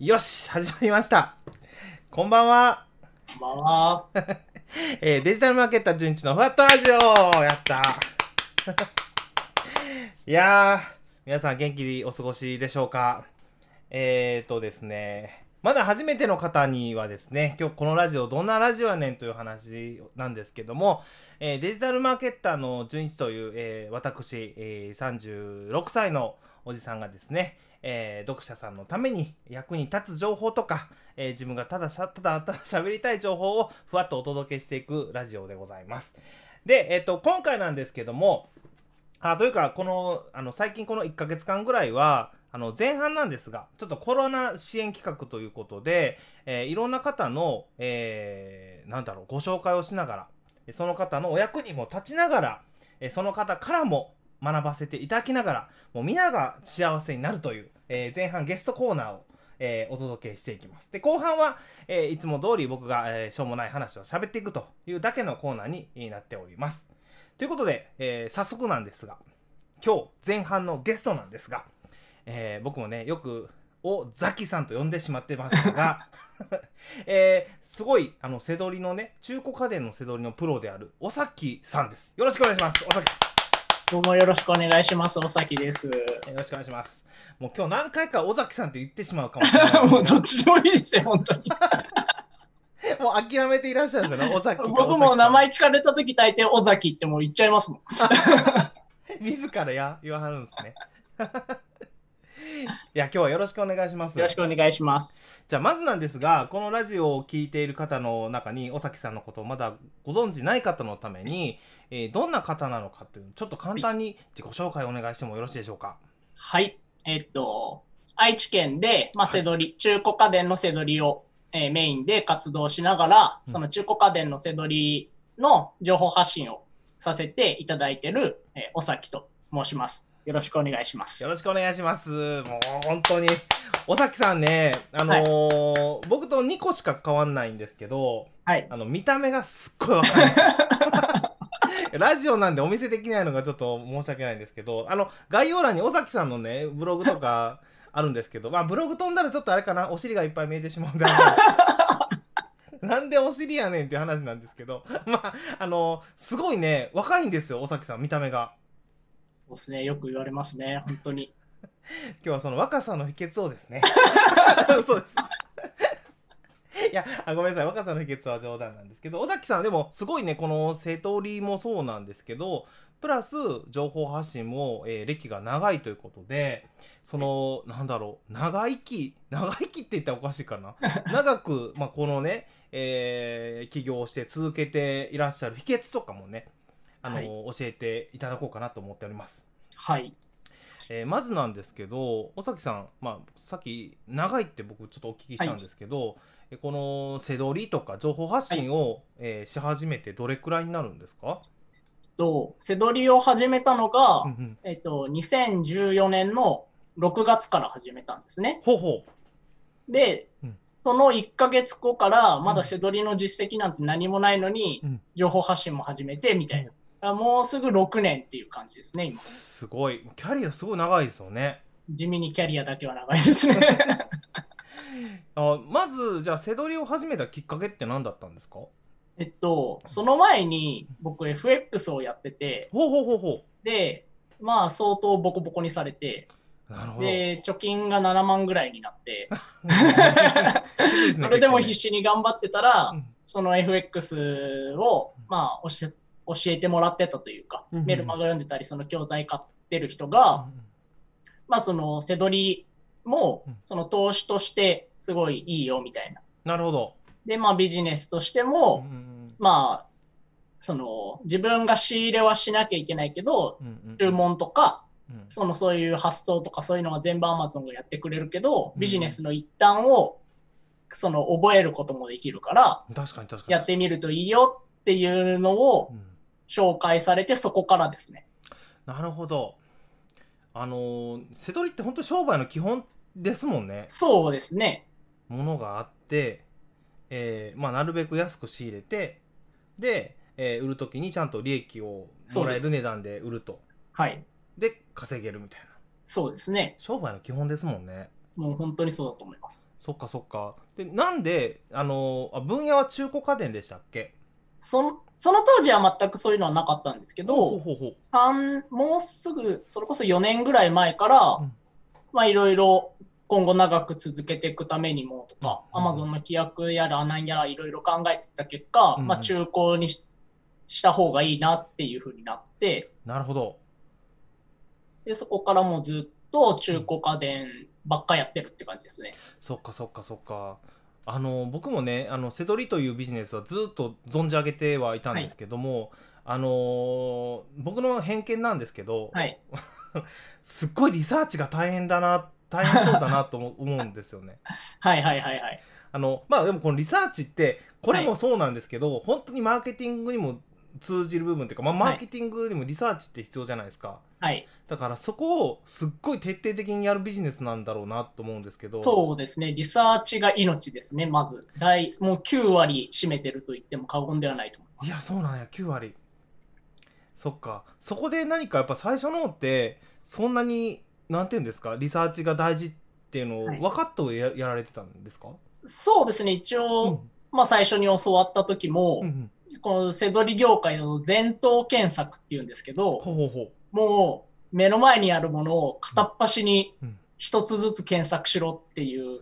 よし始まりました。こんばんは、こんばんは。えーデジタルマーケッター純一のフラットラジオ。やった。いやー皆さん元気にお過ごしでしょうか？えーとですねまだ初めての方にはですね今日このラジオどんなラジオやねんという話なんですけども、えーデジタルマーケッターの純一という、えー私、えー36歳のおじさんがですね、えー読者さんのために役に立つ情報とか、えー自分がただしゃただただ喋りたい情報をふわっとお届けしていくラジオでございます。で、えっ、と、今回なんですけども、あというか、この、あの、最近この1ヶ月間ぐらいは、あの、前半なんですが、ちょっとコロナ支援企画ということで、えいろんな方の、えーなんだろう、ご紹介をしながら、その方のお役にも立ちながら、その方からも学ばせていただきながら、もう皆が幸せになるという、えー前半ゲストコーナーを、えーお届けしていきます。で、後半は、えーいつも通り僕が、えしょうもない話を喋っていくというだけのコーナーになっております。ということで、え早速なんですが、今日前半のゲストなんですが、えー僕もね、よく、おザキさんと呼んでしまってましたが、えーすごい、あの、背取りのね、中古家電の背取りのプロである、おさきさんです。よろしくお願いします。おさきさん。どうもよろしくお願いします。おさきです。よろしくお願いします。もう今日何回か尾崎さんって言ってしまうかもしれない。もうどっちでもいいですよ、本当に。もう諦めていらっしゃるんですよね、尾崎か僕も名前聞かれたとき大抵尾崎ってもう言っちゃいますもん。自らや言わはるんですね。いや、今日はよろしくお願いします。よろしくお願いします。じゃあ、まずなんですが、このラジオを聞いている方の中に、尾崎さんのことをまだご存知ない方のために、えーどんな方なのかっていうのをちょっと簡単に自己紹介をお願いしてもよろしいでしょうか？はい。えっと、愛知県で、まあ、背取り、中古家電の背取りを、えーメインで活動しながら、うんその中古家電の背取りの情報発信をさせていただいている、えー、おさきと申します。よろしくお願いしますよ。ろしくお願いします。もう本当に。尾崎さんね、あのー僕と2個しか変わんないんですけど、はい。あの見た目がすっごい若いんですよ ラジオなんでお見せできないのがちょっと申し訳ないんですけど、あの、概要欄に尾崎さんのね、ブログとか あるんですけど、まあ、ブログ飛んだらちょっとあれかな、お尻がいっぱい見えてしまうんで、なんでお尻やねんっていう話なんですけど、まあ、あの、すごいね、若いんですよ、尾崎さん、見た目が。そうですね。よく言われますね。本当に。今日はその若さの秘訣をですね。そうです。いやあごめんなさい若さの秘訣は冗談なんですけど尾崎さんでもすごいねこの瀬戸りもそうなんですけどプラス情報発信も、えー歴が長いということでそのなんだろう長生き長生きって言ったらおかしいかな長く、まあ、このね、えー起業をして続けていらっしゃる秘訣とかもねあの、はい教えていただこうかなと思っております。はい。えーまずなんですけど尾崎さん、まあ、さっき長いって僕ちょっとお聞きしたんですけど、えこの背取りとか情報発信を、えーし始めてどれくらいになるんですか、と、背取りを始めたのが、うんうん。えっと、2014年の6月から始めたんですね。ほうほで、うん。その1ヶ月後から、まだ背取りの実績なんて何もないのに、うん。情報発信も始めて、みたいな。あもうすぐ6年っていう感じですね、今。すごい。キャリアすごい長いですよね。地味にキャリアだけは長いですね。あまずじゃあ背取りを始めたきっかけって何だったんですか？ほえっと、その前に僕 FX をやってて、うほうほうほで、まあ相当ボコボコにされて、うなるほど。で、貯金が7万ぐらいになって、そ それでも必死に頑張ってたら、うん。その FX を、まあ、教え教えてもらってたというか、うん。うんメルマガ読んでたり、その教材買ってる人が、まあ、その、せどりもうん、その投資としてすごいいいよみたいな。なるほど。で、まあ、ビジネスとしても、まあ、その、自分が仕入れはしなきゃいけないけど、注文とか、うん。そのそういう発想とかそういうのは全部 Amazon がやってくれるけど、うんビジネスの一端を、その、覚えることもできるから、確かに確かに。やってみるといいよっていうのをうん。紹介されて、そこからですね。なるほど。あのー瀬取りって本当に商売の基本ですもんね。そうですね。ものがあって、えーまあ、なるべく安く仕入れてで、えー売るときにちゃんと利益をもらえる値段で売ると。はい。で稼げるみたいな。そうですね。商売の基本ですもんね。もう本当にそうだと思います。そっかそっか。でなんであのあ分野は中古家電でしたっけ？そのその当時は全くそういうのはなかったんですけど、ほうほうほう三もうすぐ、それこそ4年ぐらい前から、うんまあいろいろ今後長く続けていくためにもとか、うん。アマゾンの規約やら何やらいろいろ考えてた結果、うん。まあ中古にしした方がいいなっていうふうになって、なるほど。で、そこからもうずっと中古家電ばっかやってるって感じですね。そっかそっかそっか。あの僕もねあのセドリというビジネスはずっと存じ上げてはいたんですけども、あのー僕の偏見なんですけど、はい。すっごいリサーチが大変だな大変そうだなと思思うんですよね。はいはいはいはい。あのまあでもこのリサーチってこれもそうなんですけど、本当にマーケティングにも通じる部分っていうか、まあ、マはいーケティングにもリサーチって必要じゃないですか、はい。だからそこをすっごい徹底的にやるビジネスなんだろうなと思うんですけどそうですね。リサーチが命ですね、まず。大もう9割占めてると言っても過言ではないと思います。いやそうなんや9割そっか。そこで何かやっぱ最初の方ってそんなになんていうんですか？リサーチが大事っていうのをはい。分かってややられてたんですか、そうですね。一応、うん。まあ最初に教わった時も、うんうん。このセドリ業界の前頭検索っていうんですけど、もう目の前にあるものを片っ端に一つずつ検索しろっていう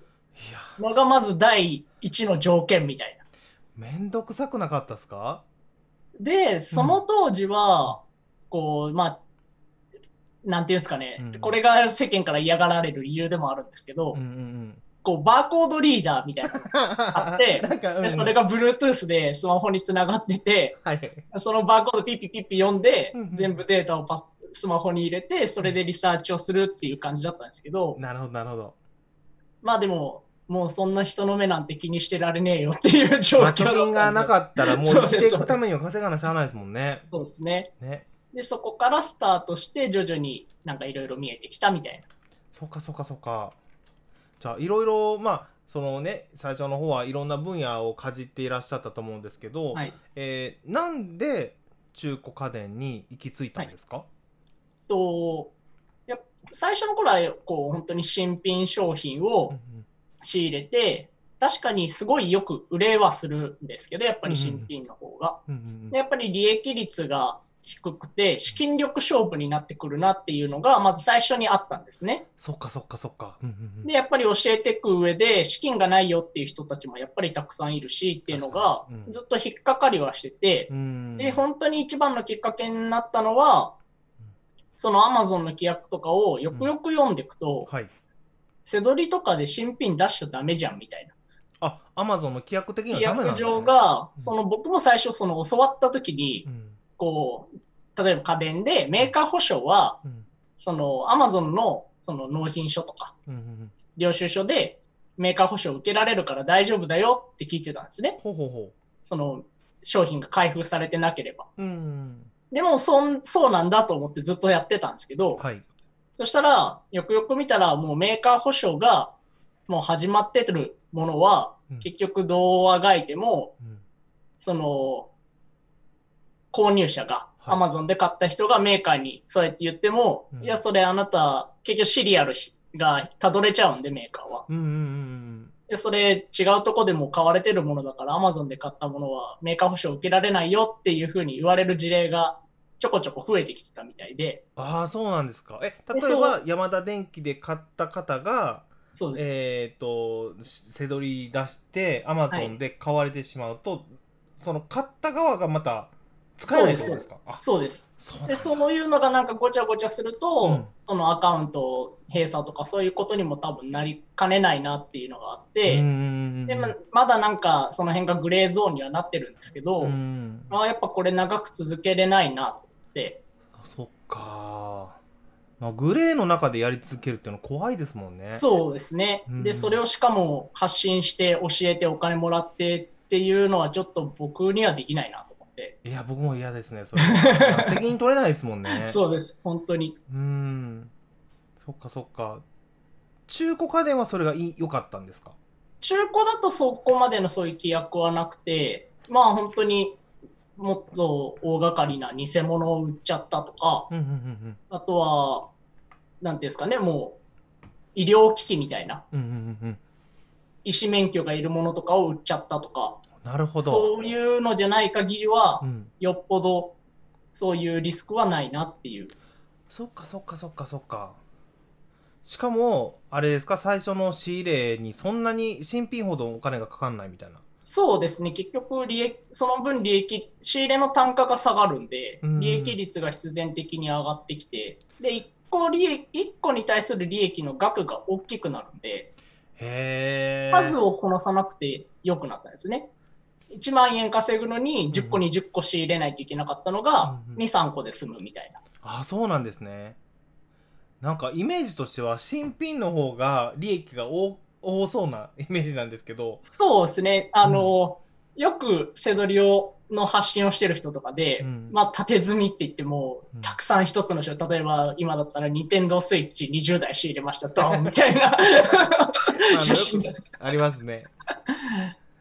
のがまず第一の条件みたいな。めんどくさくなかったですか？で、その当時は、こう、まあ、なんていうんですかね、うん。これが世間から嫌がられる理由でもあるんですけど、うんうんうん。こう、バーコードリーダーみたいなのがあって なんか、うん。でそれが Bluetooth でスマホにつながってて、はい。そのバーコードピッピピッピ読んでうんうん、全部データをパススマホに入れて、それでリサーチをするっていう感じだったんですけど、なるほどなるほどまあでも、もうそんな人の目なんて気にしてられねえよっていう状況。まあだったんで貯金がなかったら もう生きていくためには稼がなしゃあないですもんね。そうですね。ね。で、そこからスタートして、徐々になんかいろいろ見えてきたみたいな。そっかそっかそっか。じゃあいろいろまあそのね最初の方はいろんな分野をかじっていらっしゃったと思うんですけど、はい。えーなんで中古家電に行き着いたんですか、と、やっ最初の頃はこう本当に新品商品を仕入れて、確かにすごいよく売れはするんですけど、やっぱり新品の方が。うんうん。うんでやっぱり利益率が低くて、資金力勝負になってくるなっていうのが、まず最初にあったんですね。そっかそっかそっか、うんうんうん。で、やっぱり教えていく上で、資金がないよっていう人たちもやっぱりたくさんいるしっていうのがずっと引っかかりはしてて、うん。で、本当に一番のきっかけになったのは、その Amazon の規約とかをよくよく読んでいくと、はい背取りとかで新品出しちゃダメじゃんみたいな。あアマゾンの規約的には規ダメなんです、ね、約上が、うんその僕も最初その教わった時にう、ん。こう、例えば家電でメーカー保証は、うん。その Amazon のその納品書とかうんうんうん。領収書でメーカー保証を受けられるから大丈夫だよって聞いてたんですね。ほうほうほその商品が開封されてなければ。ううん。でもそん、そうなんだと思ってずっとやってたんですけど、はいそしたら、よくよく見たら、もうメーカー保証がもう始まってるものは、うん。結局どうあがいても、うん。その、購入者が、はい。Amazon で買った人がメーカーにそうやって言っても、うん。いや、それあなた、結局シリアルがたどれちゃうんで、メーカーは。うんうんうんでそれ違うとこでも買われてるものだから Amazon で買ったものはメーカー保証受けられないよっていうふうに言われる事例がちょこちょこ増えてきてたみたいで、ああそうなんですか。え例えそばヤマダ電機で買った方がそうです。えっ、とせどり出してアマゾンで買われてしまうと、その買った側がまた使えないってことですそうです。そうで、そういうのがなんかごちゃごちゃすると、うん。そのアカウント閉鎖とかそういうことにも多分なりかねないなっていうのがあって、でままだなんかその辺がグレーゾーンにはなってるんですけど、うんまあ、やっぱこれ長く続けれないなと。思って、あそっか、まあ、グレーの中でやり続けるっていうのは怖いですもんね。そうですね。うん。で、それをしかも発信して教えてお金もらってっていうのはちょっと僕にはできないなと思って。いや僕も嫌ですねそれ。は 責任取れないですもんね。そうです、本当に。うん。そっかそっか。中古家電はそれが良かったんですか？中古だとそこまでのそういう規約はなくて、まあ本当にもっと大掛かりな偽物を売っちゃったとか、うんうんうんあとは、なんていうんですかね、もう医療機器みたいな、うんうんうんうん医師免許がいるものとかを売っちゃったとか、なるほど。そういうのじゃない限りはう、ん。よっぽどそういうリスクはないなっていう。そっかそっかそっかそっか。しかも、あれですか、最初の仕入れにそんなに新品ほどお金がかかんないみたいな。そうですね、結局利益、その分利益、仕入れの単価が下がるんで、うん利益率が必然的に上がってきて、で、1個利益、一個に対する利益の額が大きくなるんで、へえ。数をこなさなくて良くなったんですね。1万円稼ぐのに10個に10個仕入れないといけなかったのがうんうん2、3個で済むみたいな。あ、そうなんですね。なんかイメージとしては新品の方が利益が多多そうなイメージなんですけど。そうですね。あの、よくセドリオの発信をしてる人とかで、うんまあ、縦積みって言ってもうん、たくさん一つの人、例えば今だったら、ニンテンドースイッチ20台仕入れました、ドン みたいな写真だ。だかありますね。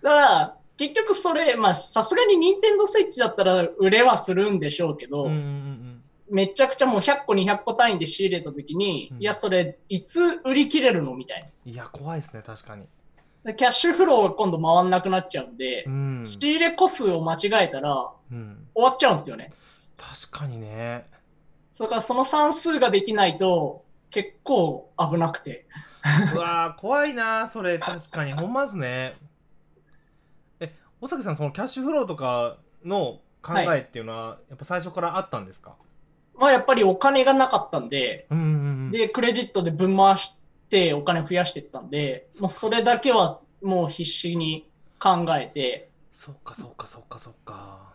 ら、結局それ、まあ、さすがにニンテンドースイッチだったら売れはするんでしょうけど、うんうんうんめちゃくちゃもう100個、200個単位で仕入れたときに、うんいや、それ、いつ売り切れるの？みたいうん。いや、怖いですね、確かに。な。でキャッシュフローが今度回んなくなっちゃうんで、うん。仕入れ個数を間違えたらうん。終わっちゃうんですよね。確かにね。それからその算数ができないと結構危なくて。うわー怖いなそれ確かにほんまっすねえ尾崎さんそのキャッシュフローとかの考えっていうのは、やっぱ最初からあったんですか？まあやっぱりお金がなかったんで、うんうんうん。で、クレジットで分回してお金増やしていったんで、もうそれだけはもう必死に考えて、そっかそっかそっかそっか。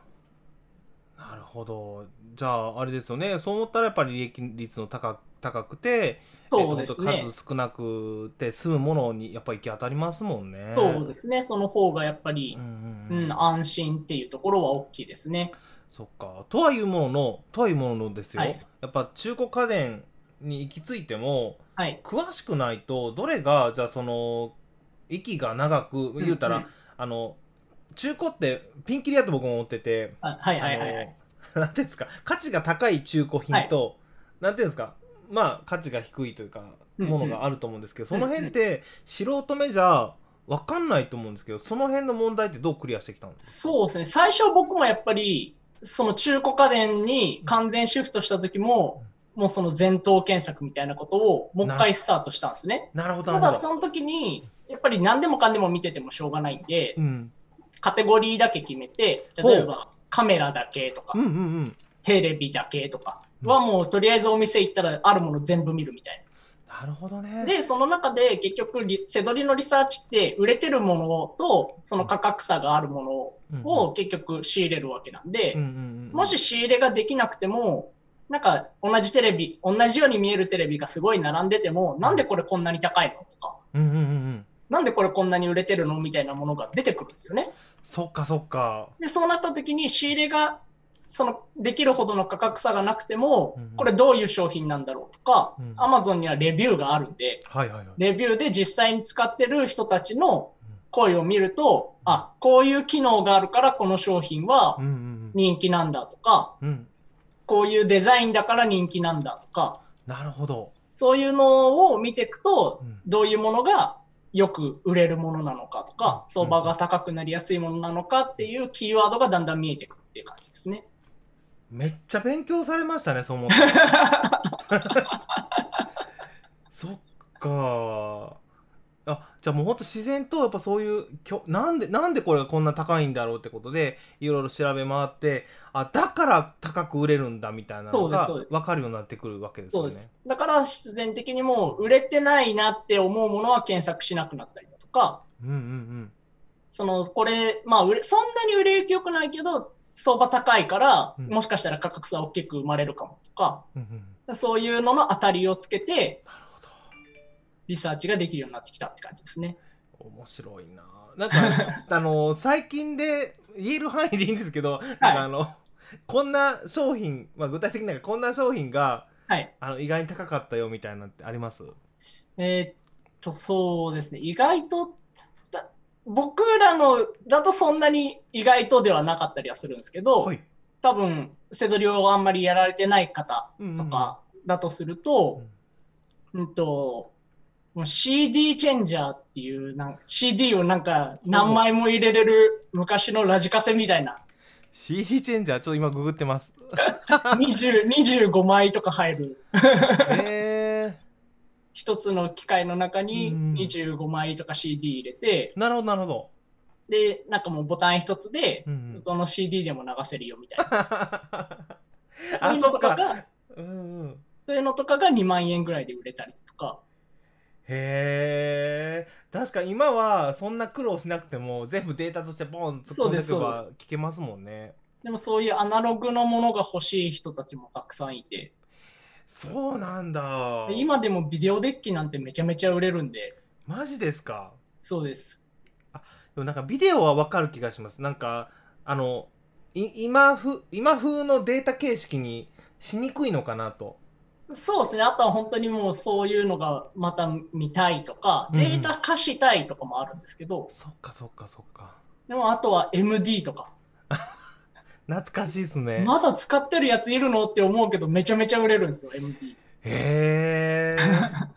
なるほど。じゃああれですよね。そう思ったらやっぱり利益率の高高くてそうですね。えっと。数少なくて済むものにやっぱ行き当たりますもんね。そうですね。その方がやっぱりう、んううん。うんん、安心っていうところは大きいですね。そっか。とはいうもののとはいうもののですよ、はい。やっぱ中古家電に行き着いてもはい。詳しくないとどれがじゃあその息が長く言うたら、んん。あの中古ってピンキリやと僕も思ってて、あはいはいはいはい。ていうんですか価値が高い中古品と、なんていうんですかまあ価値が低いというかものがあると思うんですけど、うんうん。その辺って素人目じゃ分かんないと思うんですけどその辺の問題ってどうクリアしてきたんですか？そうですね。最初僕もやっぱり、その中古家電に完全シフトした時も、もうその前頭検索みたいなことをもう一回スタートしたんですね。なるほどた。だその時に、やっぱり何でもかんでも見ててもしょうがないんで、うん、カテゴリーだけ決めて、例えばカメラだけとかうん、うんうんテレビだけとかはもうとりあえずお店行ったらあるもの全部見るみたいなるほどね。な。で、その中で結局リ、セドリのリサーチって売れてるものとその価格差があるものを結局仕入れるわけなんで、もし仕入れができなくても、なんか同じテレビ、同じように見えるテレビがすごい並んでても、なんでこれこんなに高いのとか、なんでこれこんなに売れてるのみたいなものが出てくるんですよね。そっかそっか。で、そうなった時に仕入れが、その、できるほどの価格差がなくてもこれどういう商品なんだろうとかうん、アマゾンにはレビューがあるんで。レビューで実際に使ってる人たちの声を見ると、あ、こういう機能があるからこの商品は人気なんだとか、うん。うん。こういうデザインだから人気なんだとか、なるほど。そういうのを見ていくとうん、どういうものがよく売れるものなのかとか、うん相場が高くなりやすいものなのかっていうキーワードがだんだん見えてくるっていう感じですね。めっちゃ勉強されましたね、そう思って。そっか。あじゃあもうほんと自然とやっぱそういうきょなんでなんでこれがこんな高いんだろうってことでいろいろ調べ回ってあだから高く売れるんだみたいなのが分かるようになってくるわけですよね。そうです。だから必然的にもう売れてないなって思うものは検索しなくなったりだとか、うんうんその、これ、まあ売れ、そんなに売れ行き良くないけど、相場高いから、うんもしかしたら価格差大きく生まれるかもとか、うんうんうん。そういうのの当たりをつけて、なる。リサーチができるようになってきたって感じですね。面白いな。なんか あの最近で言える範囲でいいんですけど、なんかあのこんな商品、まあ具体的にこんな商品がはい。あの意外に高かったよみたいなのってあります？えーっと、そうですね。意外と、だ僕らのだとそんなに意外とではなかったりはするんですけど、はい。多分、セドリをあんまりやられてない方うんうんとかだとすると、うんと、もう CD チェンジャーっていうなん CD をなんか何枚も入れれる昔のラジカセみたいな。CD チェンジャーちょっと今ググってます。20 25枚とか入る。へえ一つの機械の中にうん。25枚とか CD 入れて、なるほどなるほど、でなんかもうボタン一つでうんうん、どの CD でも流せるよみたいな。あそういうのとかがうんうん。そういうのとかが2万円ぐらいで売れたりとかへえ確か今はそんな苦労しなくても全部データとしてボン突っ込んでいけそうば聞けますもんね。でもそういうアナログのものが欲しい人たちもたくさんいて。そうなんだ。で今でもビデオデッキなんてめちゃめちゃ売れるんで。マジですか？そうです。でもなんかビデオはわかる気がします。なんかあのい今風今風のデータ形式にしにくいのかなとそうですね。あとは本当にもうそういうのがまた見たいとかうんデータ化したいとかもあるんですけど、そっかそっかそっか。でもあとは MD とか。懐かしいっすね、まだ使ってるやついるのって思うけどめちゃめちゃ売れるんですよ MD へえ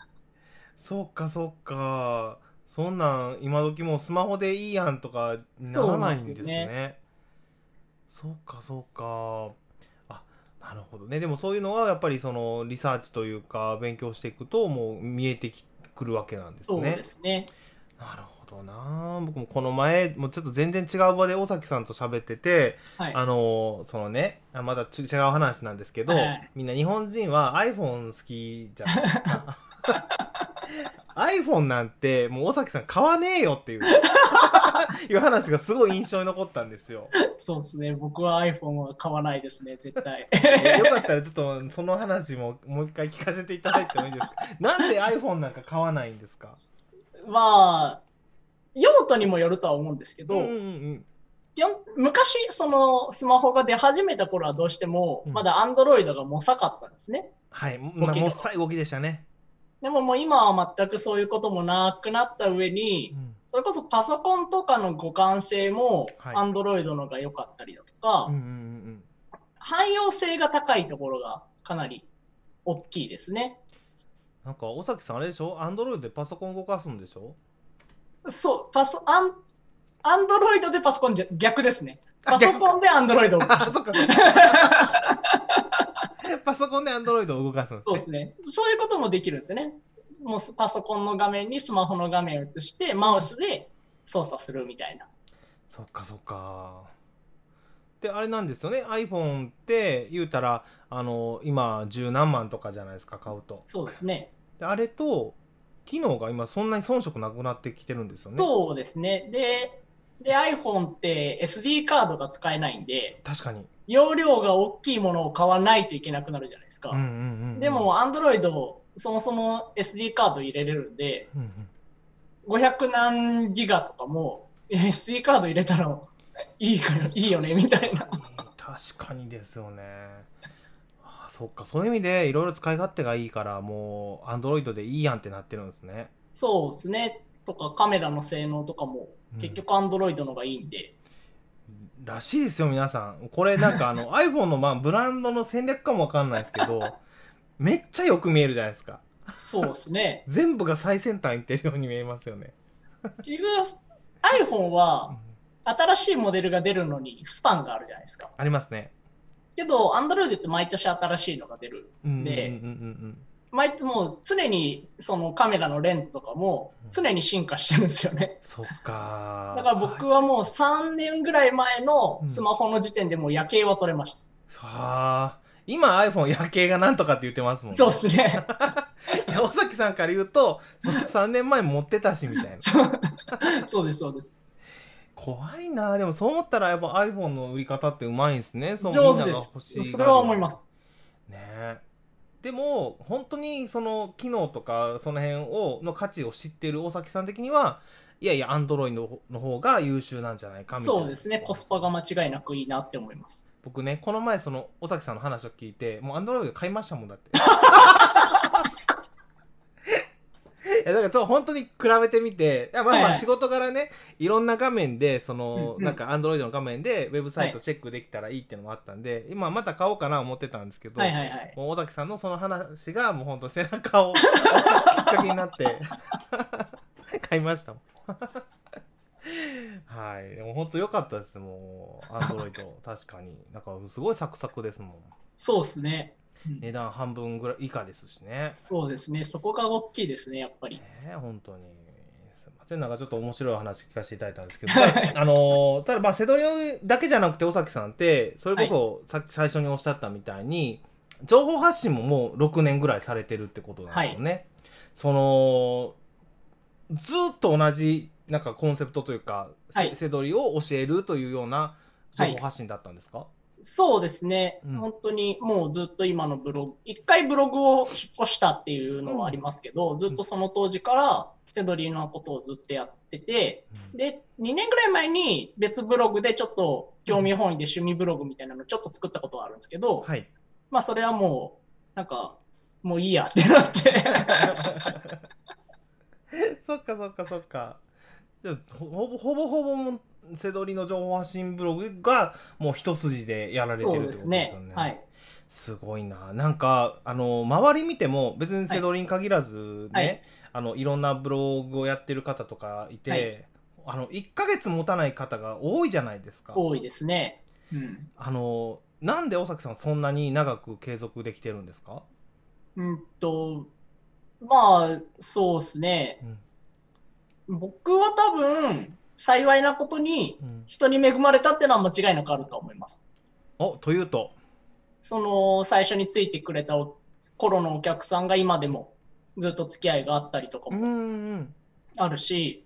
そっかそっか。そんなん今時もうスマホでいいやんとかならないんですね。そうなんですそっかそっか。あなるほど。ねでもそういうのはやっぱりそのリサーチというか勉強していくともう見えてきくるわけなんですそうねですね。なるほどな。僕もこの前もうちょっと全然違う場で尾崎さんと喋っててはい。あのそのねあまだち違う話なんですけど、はい。みんな日本人は iPhone 好きじゃないですか iPhone なんてもう尾崎さん買わねえよっていう。いう話がすごい印象に残ったんですよ。そうですね。僕は iPhone は買わないですね絶対。えよかったらちょっとその話ももう一回聞かせていただいてもいいですか？なんで iPhone なんか買わないんですか？まあ用途にもよるとは思うんですけど、うんうんうん。基本昔そのスマホが出始めた頃はどうしてもうん。まだ Android がもさかったんですね、はい、まあ、もう最後期でしたね、でももう今は全くそういうこともなくなった上にうん。それこそパソコンとかの互換性もはい。Android のが良かったりだとか、うんうんうん汎用性が高いところがかなり大きいですね。なんか尾崎さんあれでしょ？Android でパソコン動かすんでしょ？そうパソアン Android でパソコンじゃ逆ですね。あパソコンで Android をあ、そっかそっか。パソコンで Android を動かすんですね。そうですね。そういうこともできるんですよね。もうスパソコンの画面にスマホの画面を映して、マウスで操作するみたいな。そっかそっか。で、あれなんですよね。iPhone って言うたら、あの、今、十何万とかじゃないですか、買うと。そうですね。であれと、機能が今そんなに遜色なくなってきてるんですよね。そうですね。で、で iPhone って SD カードが使えないんで、確かに。容量が大きいものを買わないといけなくなるじゃないですか。うんうんうんうん。でも、Android そもそも SD カード入れれるんで、うんうん、500何ギガとかも SD カード入れたら いいかよいいよねみたいな。確かにですよね。あそっか、そういう意味でいろいろ使い勝手がいいから、もう Android でいいやんってなってるんですね。そうですね。とかカメラの性能とかもうん結局 Android のがいいんで、らしいですよ皆さん。これなんかあの iPhone のまあブランドの戦略かもわかんないですけどめっちゃよく見えるじゃないですか。そうですね。全部が最先端いってるように見えますよね、結局 iPhone は新しいモデルが出るのにスパンがあるじゃないですか。ありますね。けど Android って毎年新しいのが出る。うんでうんうんうん毎もう常にそのカメラのレンズとかも常に進化してるんですよね。そっかだから僕はもう3年ぐらい前のスマホの時点でもう夜景は撮れました。はあ今 iPhone 夜景がなんとかって言ってますもんねそうですね。尾崎さんから言うとその3年前持ってたしみたいなそうです、そうです。怖いなでもそう思ったらやっぱ iPhone の売り方ってうまいんですねそう上手です。それは思います。ねえでも本当にその機能とかその辺をの価値を知っている大崎さん的にはいやいやアンドロイドの方が優秀なんじゃないかみたいなそうですね。コスパが間違いなくいいなって思います。僕ねこの前その尾崎さんの話を聞いてもうアンドロイド買いましたもんだって だからちょ本当に比べてみてまあはいはい。まあ仕事からね、いろんな画面でその、うんうん。なんかアンドロイドの画面でウェブサイトチェックできたらいいっていうのもあったんで、今また買おうかな思ってたんですけど、はいはいはい。もう尾崎さんのその話がもう本当背中を押すきっかけになって 買いましたもん。はい。でも本当良かったですもうアンドロイド。確かに。なんかすごいサクサクですもん。そうですね。うん。値段半分ぐらい以下ですしね。そうですね。そこが大きいですね、やっぱり。ね本当に。すいませんなんかちょっと面白い話聞かせていただいたんですけど。あのーただまあセドリだけじゃなくて尾崎さんってそれこそさっき最初におっしゃったみたいに、情報発信ももう6年ぐらいされてるってことなんですよね。そのずっと同じなんかコンセプトというか、せはい。セドリを教えるというような情報発信だったんですか、そうですね、うん本当にもうずっと今のブログ、一回ブログを引っ越したっていうのはありますけど、ずっとその当時からセドリのことをずっとやってて、で、2年ぐらい前に別ブログでちょっと興味本位で趣味ブログみたいなのちょっと作ったことはあるんですけど、はい。まあそれはもう、なんか、もういいやってなって。そっかそっかそっか。ほぼほぼほぼもセドリの情報発信ブログがもう一筋でやられてるってことですよね。ね。はい。すごいな。なんかあの周り見ても別にセドリに限らずね、はいあのいろんなブログをやってる方とかいて、はいあの1ヶ月持たない方が多いじゃないですか。多いですね。うん。あのなんで尾崎さんそんなに長く継続できてるんですか？うんと、まあ、そうですね。僕は多分、幸いなことにうん人に恵まれたってのは間違いなくあると思います。おというと、その最初についてくれたお頃のお客さんが今でもずっと付き合いがあったりとかうんもうんあるし、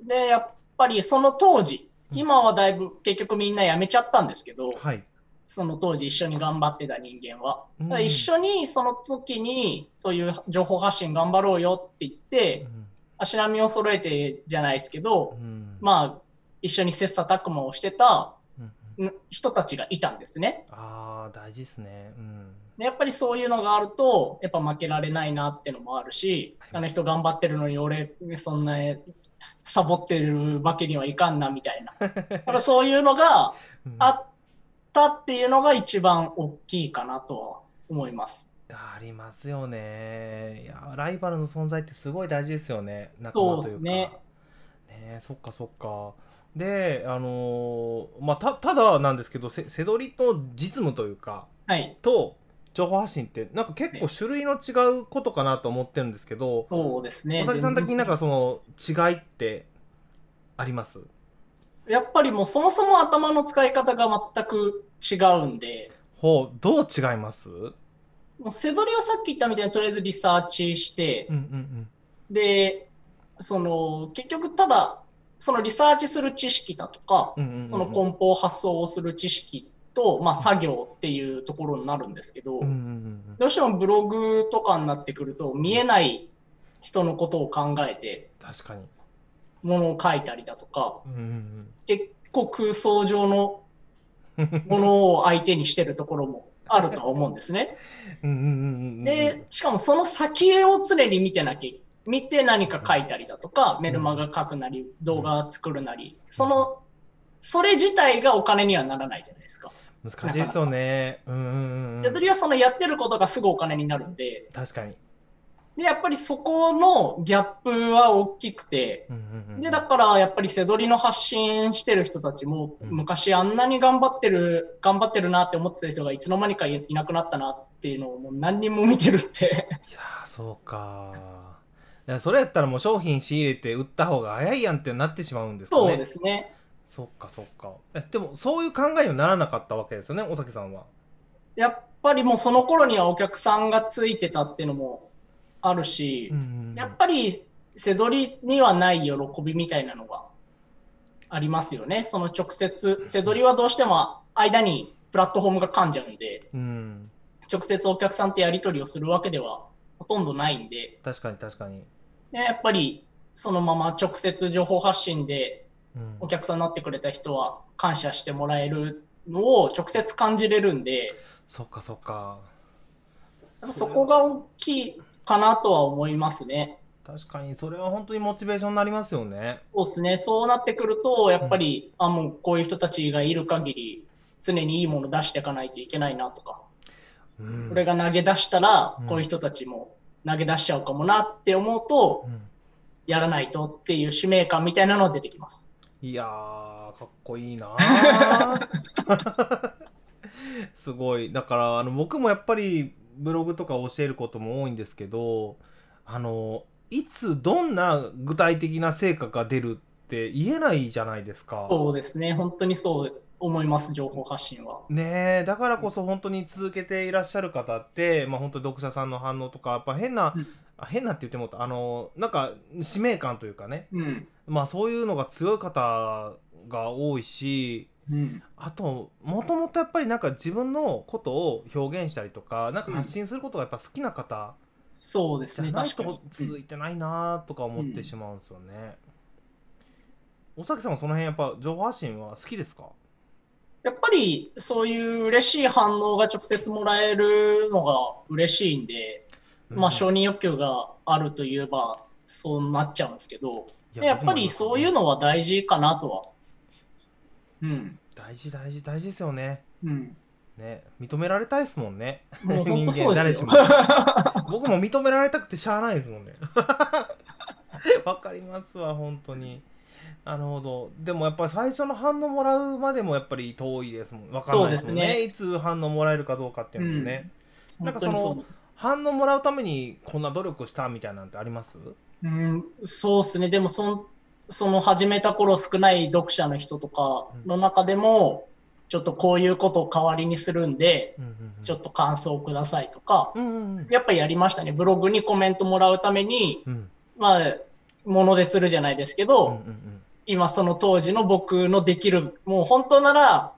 で、やっぱりその当時、うん今はだいぶ結局みんな辞めちゃったんですけど、はい。その当時一緒に頑張ってた人間は。うん一緒にその時にそういう情報発信頑張ろうよって言って、足並みを揃えてじゃないですけど、うんまあ、一緒に切磋琢磨をしてた人たちがいたんですね。ああ大事ですね。うん。でやっぱりそういうのがあると、やっぱ負けられないなってのもあるし、あの人頑張ってるのに俺、そんなサボってるわけにはいかんなみたいな。だからそういうのがうんあったっていうのが一番大きいかなとは思います。ありますよね。いやライバルの存在ってすごい大事ですよね。仲そう間というか。ですね。ねそっかそっか。で、あのーまあたただなんですけど、せセドリと実務というかはい。と情報発信ってなんか結構種類の違うことかなと思ってるんですけど、そうですね。おさきさん的になんかその違いってあります？やっぱりもうそもそも頭の使い方が全く違うんで、ほうどう違います？うんもうセドリはさっき言ったみたいにとりあえずリサーチして、うんうん。で、その結局ただそのリサーチする知識だとか、うんうんうんうんその梱包発送をする知識と、まあ、作業っていうところになるんですけど、うんうんうんどうしてもブログとかになってくると見えない人のことを考えて確かに。ものを書いたりだとかうんうん結構空想上のうん。ものを相手にしてるところもあるとは思うんですね。うんうんうんうんうん。で、しかもその先を常に見てなきゃ、見て何か書いたりだとか、メルマガ書くなり、動画作るなり、その、それ自体がお金にはならないじゃないですか。難しいですよね。うんうんうんうん。で、とりあえずそのやってることがすぐお金になるんで、確かに。で、やっぱりそこのギャップは大きくて、で、だからやっぱりセドリの発信してる人たちも、うん。昔あんなに頑張ってる、頑張ってるなって思ってた人がいつの間にかいなくなったなっていうのをもう何人も見てるって。いやーそうか。いやそれやったらもう商品仕入れて売った方が早いやんってなってしまうんですかね。そうですね。そっかそっか。えでもそういう考えにはならなかったわけですよねおさきさんは。やっぱりもうその頃にはお客さんがついてたっていうのもあるし、うんうんうん。やっぱり背取りにはない喜びみたいなのがありますよね。その直接、背取りはどうしても間にプラットフォームが噛んじゃうんで、うん。直接お客さんとやり取りをするわけではほとんどないんで、確かに確かに、ねやっぱりそのまま直接情報発信でうん。お客さんになってくれた人は感謝してもらえるのを直接感じれるんで、そっかそっか。やっぱそこが大きいかなとは思いますね。確かにそれは本当にモチベーションになりますよね。そうですね。そうなってくると、やっぱり、あ、もうこういう人たちがいる限り、常にいいもの出していかないといけないなとか、うんこれが投げ出したらうん、こういう人たちも投げ出しちゃうかもなって思うとう、んやらないとっていう使命感みたいなのが出てきます。いやーかっこいいなー すごいだからあの僕もやっぱりブログとか教えることも多いんですけどあのいつどんな具体的な成果が出るって言えないじゃないですか。そうですね。本当にそう思います、情報発信は。ねえだからこそ本当に続けていらっしゃる方って、まあ、本当に読者さんの反応とかやっぱ変な、うんあ変なって言ってもあのなんか使命感というかねうん。まあそういうのが強い方が多いしうん。あともともとやっぱりなんか自分のことを表現したりとかなんか発信することがやっぱ好きな方そうですね、確かにと。続いてないなとか思ってしまうんですよね。おさきさんはその辺やっぱ情報発信は好きですか？やっぱりそういう嬉しい反応が直接もらえるのが嬉しいんで、まあ承認欲求があるといえばそうなっちゃうんですけど、いやっぱりそういうののは大事かなとは。うん。大事大事大事ですよね。うん。ね認められたいですもんね。もう本 人間誰しも。僕も認められたくてしゃあないですもんね。わかりますわ本当に。なるほど。でもやっぱり最初の反応もらうまでもやっぱり遠いですもん。わかんないですもんね。ねいつ反応もらえるかどうかっていうのもね。なんかその反応もらうためにこんな努力したみたいなんてあります？うん、そうですね。でもその、その始めた頃少ない読者の人とかの中でも、ちょっとこういうことを代わりにするんで、ちょっと。と感想をくださいとか、やっぱりやりましたね。ブログにコメントもらうために、うん。まあ、もので釣るじゃないですけど、今その当時の僕のできる、もう本当なら、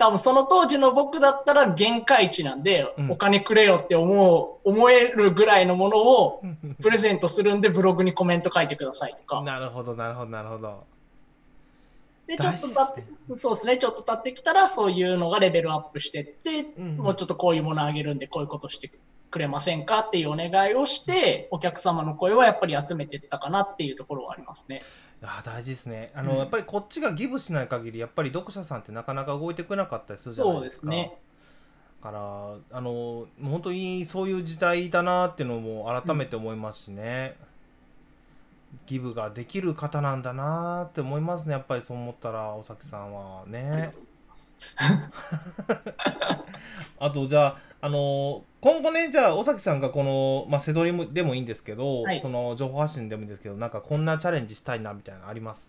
多分その当時の僕だったら限界値なんで、うんお金くれよって思う、思えるぐらいのものをうんプレゼントするんでブログにコメント書いてくださいとか。なるほどなるほどなるほど。で、ちょっとたそうですね、ちょっと経ってきたらそういうのがレベルアップしてって、うんもうちょっとこういうものあげるんでこういうことしてくれませんかっていうお願いをして、お客様の声はやっぱり集めていったかなっていうところはありますね。いや大事ですね。あの、うん。やっぱりこっちがギブしない限りやっぱり読者さんってなかなか動いてくれなかったりするじゃなそいうでか。ですすね。だからあの本当にそういう時代だなっていうのも改めて思いますしね、ギブができる方なんだなって思いますね。やっぱりそう思ったら尾崎さんはね。あとじゃああの今後ねじゃあ尾崎さんがこの、まあ、背取りもでもいいんですけど、はい。その情報発信でもいいんですけどなんかこんなチャレンジしたいなみたいなのあります？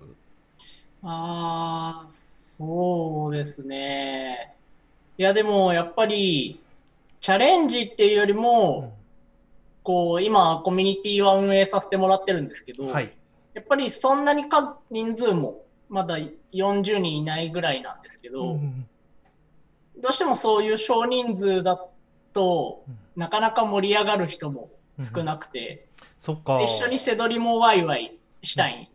ああ、そうですね。いや、でもやっぱり、チャレンジっていうよりも、こう、今、コミュニティは運営させてもらってるんですけど、はい。やっぱりそんなに数、人数も、まだ40人いないぐらいなんですけど、うんどうしてもそういう少人数だとうん、なかなか盛り上がる人も少なくて、そっか。一緒に背取りもワイワイしたい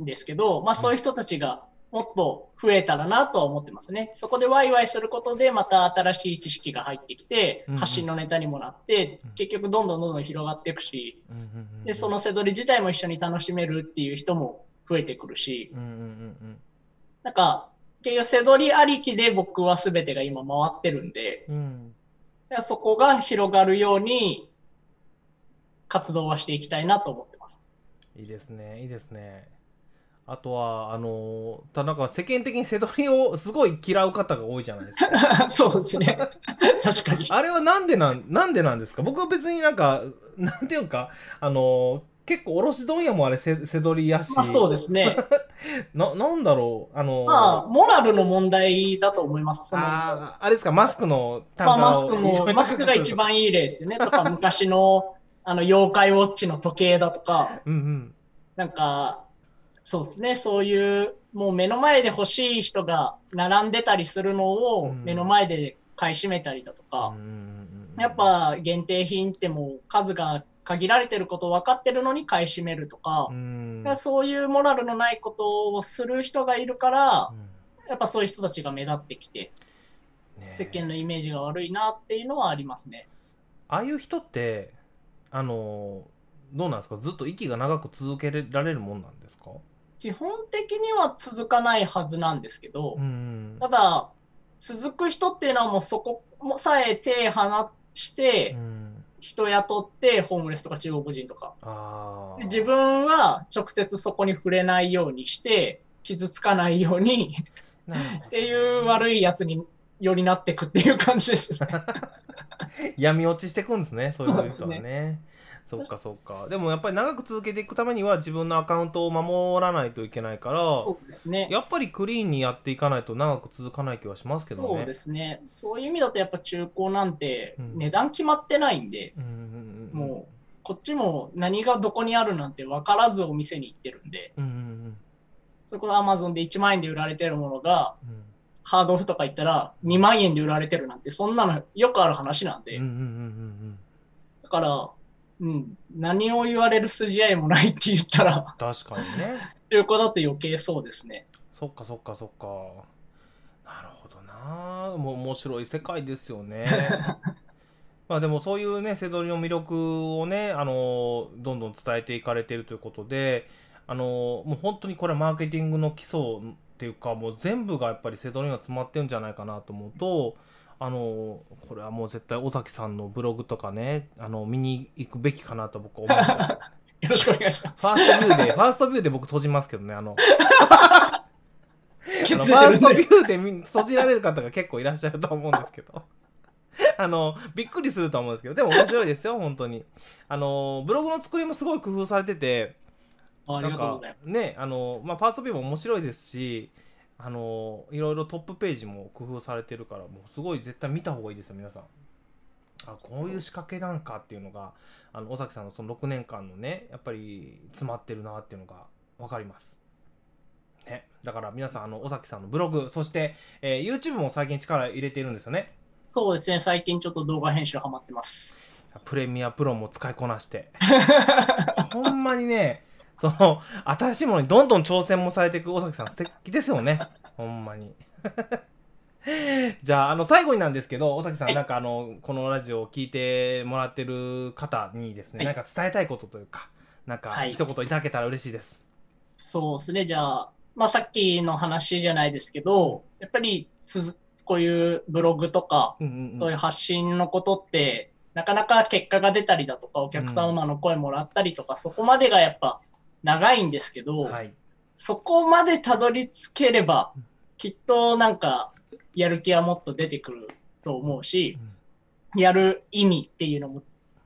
んですけど、まあそういう人たちがもっと増えたらなとは思ってますね。そこでワイワイすることでまた新しい知識が入ってきてうんうん、発信のネタにもなってうん、結局どんどんどんどん広がっていくし、うんうんうんうん。で、その背取り自体も一緒に楽しめるっていう人も増えてくるし、うんうんうん。なんか、結局背取りありきで僕は全てが今回ってるんで、うんそこが広がるように活動はしていきたいなと思ってます。いいですねいいですねあとはあのただなんか世間的に背取りをすごい嫌う方が多いじゃないですか そうですね。確かに。あれはなんでなんなんでなんですか？僕は別になんかなんていうかあの結構卸問屋もあれ背背取りやし、まあそうですね。ななんだろう。あのまあ、モラルの問題だと思います。その。あーあれですか？マスクの単まあ、価をマスクも、マスクが一番いい例ですよね。とか、昔の、あの、妖怪ウォッチの時計だとか、うんうん。なんか、そうですね、そういう、もう目の前で欲しい人が並んでたりするのをうん。目の前で買い占めたりだとか、うん。やっぱ限定品ってもう数が限られてること分かってるのに買い占めるとかう、ん。そういうモラルのないことをする人がいるからう、ん。やっぱそういう人たちが目立ってきて、ね世間のイメージが悪いなっていうのはありますね。ああいう人ってあのどうなんですか？ずっと息が長く続けられるもんなんですか？基本的には続かないはずなんですけど、うんただ、続く人っていうのはもうそこもさえ手離してう、ん人雇って、ホームレスとか中国人とか。自分は直接そこに触れないようにして、傷つかないようにっていう悪いやつによりなってくっていう感じですね。闇落ちしていくんですねそういう人はそうねそっかそっか。でもやっぱり長く続けていくためには自分のアカウントを守らないといけないからそうですね。やっぱりクリーンにやっていかないと長く続かない気はしますけどね。そうですね。そういう意味だとやっぱ中古なんてうん。値段決まってないんで、うんうんうんもうこっちも何がどこにあるなんて分からずお店に行ってるんで、うんうんそれこそ Amazon で1万円で売られてるものが、うん。ハードオフとか行ったら2万円で売られてるなんて、そんなのよくある話なんで、うんうんうんうん。だから、うん、何を言われる筋合いもないって言ったら、確かにね。中古だと余計そうですね。そっかそっかそっか。なるほどな。もう面白い世界ですよね。まあでもそういうねセドリの魅力をねあのどんどん伝えていかれているということであのもう本当にこれはマーケティングの基礎っていうかもう全部がやっぱりセドリが詰まってるんじゃないかなと思うとあのこれはもう絶対尾崎さんのブログとかねあの見に行くべきかなと僕は思いますよろしくお願いします。ファーストビューでファーストビューで僕閉じますけどねあの あケのファーストビで。ューで見閉じられる方が結構いらっしゃると思うんですけど あのびっくりすると思うんですけどでも面白いですよ本当にあのブログの作りもすごい工夫されててありがとうございます。ねあの、まあ、ファーストビューも面白いですしあのいろいろトップページも工夫されてるからもうすごい絶対見た方がいいですよ皆さん。あこういう仕掛けなんかっていうのがあの尾崎さんのその6年間のねやっぱり詰まってるなっていうのが分かります。ね、だから皆さんあの尾崎さんのブログそして、えー YouTube も最近力入れているんですよね。そうですね、最近ちょっと動画編集ハマってます。プレミアプロも使いこなして。ほんまにねその新しいものにどんどん挑戦もされていく尾崎さん素敵ですよね。ほんまに。じゃああの最後になんですけど尾崎さん、はい。なんかあのこのラジオを聞いてもらってる方にですね、はい。なんか伝えたいことというかなんかはい。一言いただけたら嬉しいです、そうですね、じゃあ、まあさっきの話じゃないですけど、やっぱりつづこういうブログとか、うんうんうん。そういう発信のことって、なかなか結果が出たりだとか、お客様の声もらったりとか、そこまでがやっぱ長いんですけど、はい。そこまでたどり着ければ、きっとなんか、やる気はもっと出てくると思うし、やる意味っていうのも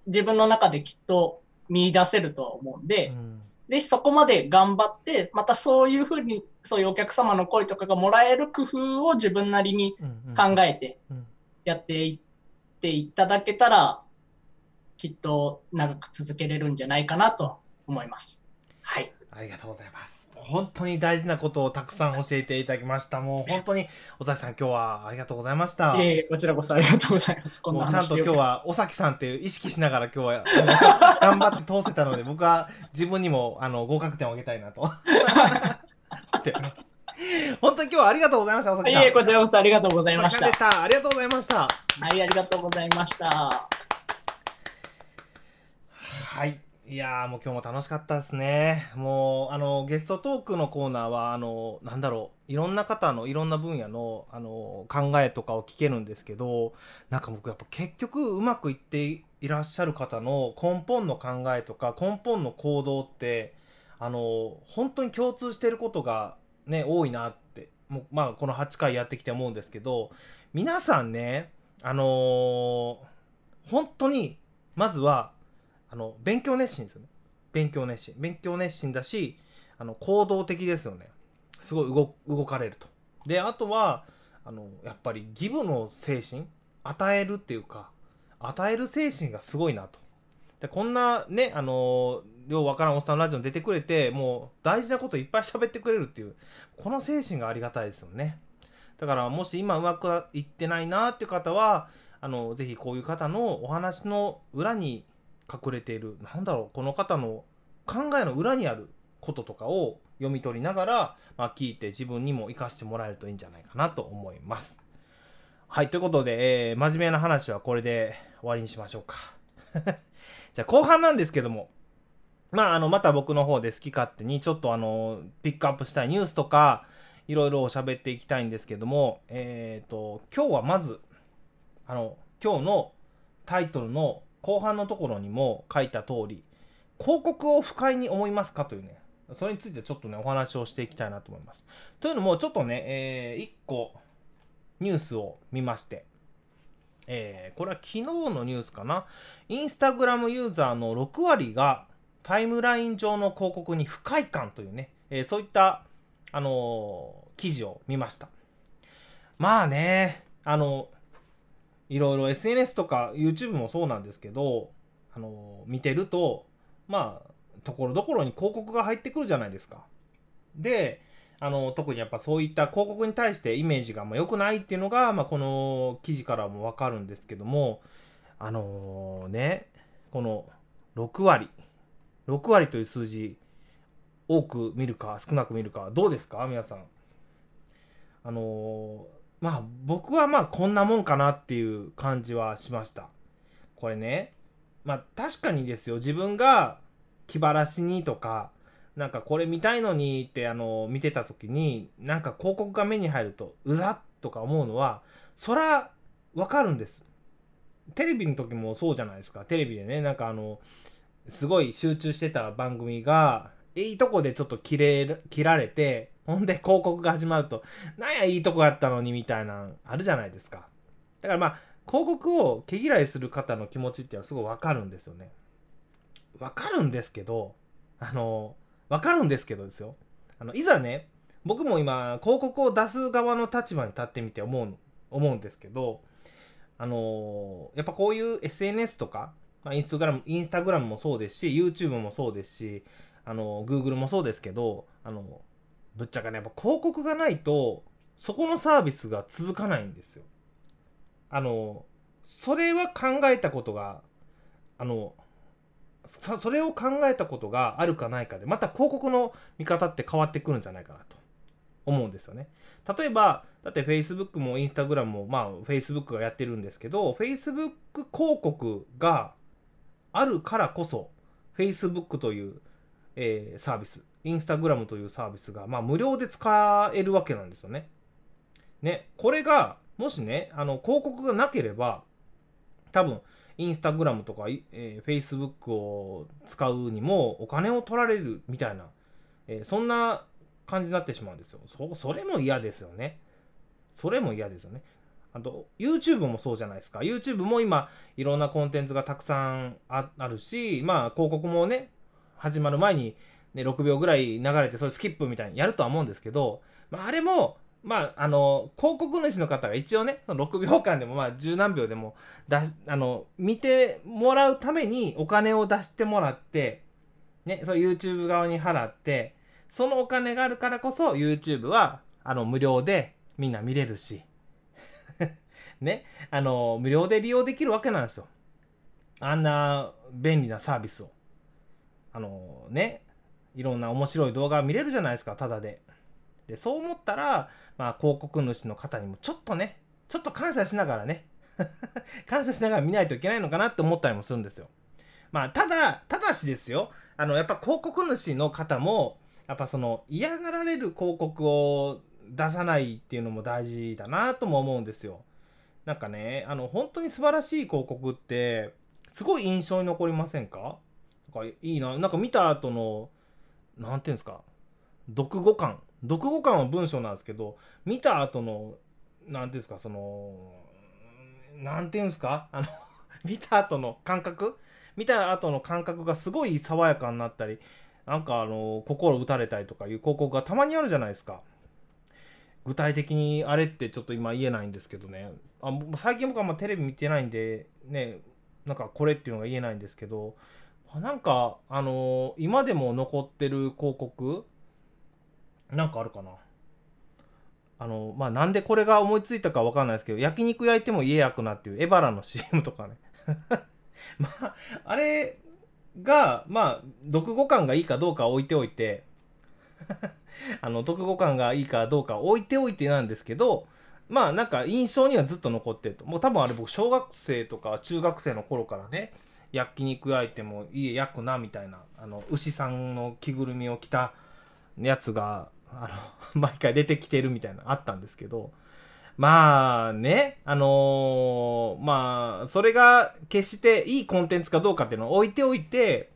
自分の中できっと見出せるとは思うんで、うん。ぜひそこまで頑張って、またそういうふうに、そういうお客様の声とかがもらえる工夫を自分なりにうんうん。考えてうん。やっていっていただけたら、きっと長く続けれるんじゃないかなと思います。はい。ありがとうございます。本当に大事なことをたくさん教えていただきました。もう本当に、尾崎さん、今日はありがとうございました。えーこちらこそありがとうございます。もうちゃんと今日は尾崎さんっていう意識しながら今日は 頑張って通せたので僕は自分にもあの合格点をあげたいなと 本当に今日はありがとうございました尾崎さんいえ、こちらこそありがとうございました。したありがとうございましたはい、ありがとうございました。はい。いやーもう今日も楽しかったですね。もうあのゲストトークのコーナーはあのなんだろういろんな方のいろんな分野のあの考えとかを聞けるんですけどなんか僕やっぱ結局うまくいっていらっしゃる方の根本の考えとか根本の行動ってあの本当に共通してることがね多いなってもうまあこの8回やってきて思うんですけど皆さんねあのー本当にまずはあの勉強熱心ですよね。勉強熱心。勉強熱心だしあの行動的ですよね。すごい動動かれると。であとはあのやっぱりギブの精神与えるっていうか与える精神がすごいなと。でこんなねあのようわからんおっさんラジオに出てくれてもう大事なこといっぱい喋ってくれるっていうこの精神がありがたいですよね。だからもし今うまくいってないなっていう方はあのぜひこういう方のお話の裏に隠れているなんだろうこの方の考えの裏にあることとかを読み取りながら、まあ、聞いて自分にも生かしてもらえるといいんじゃないかなと思います。はいということで、えー真面目な話はこれで終わりにしましょうか。じゃあ後半なんですけどもまあ、あの、また僕の方で好き勝手にちょっとあの、ピックアップしたいニュースとか、いろいろ喋っていきたいんですけども、えっ、ー、と、今日はまず、あの、今日のタイトルの後半のところにも書いた通り、広告を不快に思いますかというね、それについてちょっとね、お話をしていきたいなと思います。というのも、ちょっとね、えー、1個ニュースを見まして、えー、これは昨日のニュースかな。インスタグラムユーザーの6割がタイムライン上の広告に不快感というね、えー、そういったあの記事を見ました。まあね、あの、いろいろ SNS とか YouTube もそうなんですけど、あの見てると、まあ、ところどころに広告が入ってくるじゃないですか。で、あの特にやっぱそういった広告に対してイメージがま良くないっていうのが、まあ、この記事からも分かるんですけどもあのー、ねこの6割6割という数字多く見るか少なく見るかどうですか？皆さん。あのー、まあ僕はまあこんなもんかなっていう感じはしました。これねまあ確かにですよ自分が気晴らしにとかなんかこれ見たいのにってあの見てた時になんか広告が目に入るとうざっとか思うのはそらわかるんです。テレビの時もそうじゃないですかテレビでねなんかあのすごい集中してた番組がいいとこでちょっと切れ切られてほんで広告が始まるとなんやいいとこやったのにみたいなあるじゃないですか。だからまあ広告を毛嫌いする方の気持ちっていうのはすごいわかるんですよね。わかるんですけどあのわかるんですけどですよ。あのいざね僕も今広告を出す側の立場に立ってみて思う思うんですけどあのやっぱこういう SNS とかまあ、インスタグラム、インスタグラムもそうですし、YouTube もそうですし、あの、Google もそうですけど、あの、ぶっちゃけね、やっぱ広告がないと、そこのサービスが続かないんですよ。あの、それは考えたことが、あの、それを考えたことがあるかないかで、また広告の見方って変わってくるんじゃないかなと思うんですよね。例えば、だって Facebook も Instagram も、まあ Facebook がやってるんですけど、Facebook 広告があるからこそ Facebook という、えー、サービス Instagram というサービスが、まあ、無料で使えるわけなんですよね。ねこれがもしねあの広告がなければ多分インスタグラムとか、えー、Facebook を使うにもお金を取られるみたいな、えー、そんな感じになってしまうんですよ。そそれも嫌ですよね。それも嫌ですよね。あと YouTube もそうじゃないですか YouTube も今いろんなコンテンツがたくさんあるしまあ広告もね始まる前に、ね、6秒ぐらい流れてそれスキップみたいにやるとは思うんですけど、まあ、あれもまあ、あの広告主の方が一応ねその6秒間でもまあ十何秒でも出しあの見てもらうためにお金を出してもらって、ね、そう YouTube 側に払ってそのお金があるからこそ YouTube はあの無料でみんな見れるし ね、あの、無料で利用できるわけなんですよ。あんな便利なサービスを。あのね、いろんな面白い動画見れるじゃないですか、ただで。で、そう思ったら、まあ、広告主の方にもちょっとね、ちょっと感謝しながらね、感謝しながら見ないといけないのかなって思ったりもするんですよ。まあ、ただ、ただしですよ、あの、やっぱ広告主の方も、やっぱその嫌がられる広告を出さないっていうのも大事だなとも思うんですよ。なんかね、あの、本当に素晴らしい広告って、すごい印象に残りませんか？なんかいいな。なんか見た後の、なんていうんですか、読後感。読後感は文章なんですけど、見た後の、なんていうんですか、その、なんていうんですか、あの 見た後の感覚？見た後の感覚がすごい爽やかになったり、なんかあの、心打たれたりとかいう広告がたまにあるじゃないですか。具体的にあれってちょっと今言えないんですけどね。あ最近僕はまテレビ見てないんでねなんかこれっていうのが言えないんですけどなんかあのー、今でも残ってる広告なんかあるかな？あのまあなんでこれが思いついたかわかんないですけど焼肉焼いても家焼くなっていうエバラの CM とかね。まああれがまあ読語感がいいかどうか置いておいて。あの、読後感がいいかどうか置いておいてなんですけど、まあなんか印象にはずっと残ってると。もう多分あれ僕小学生とか中学生の頃からね、焼肉焼いても家焼くなみたいなあの牛さんの着ぐるみを着たやつがあの 毎回出てきてるみたいなあったんですけどまあねあのーまあそれが決していいコンテンツかどうかっていうのを置いておいて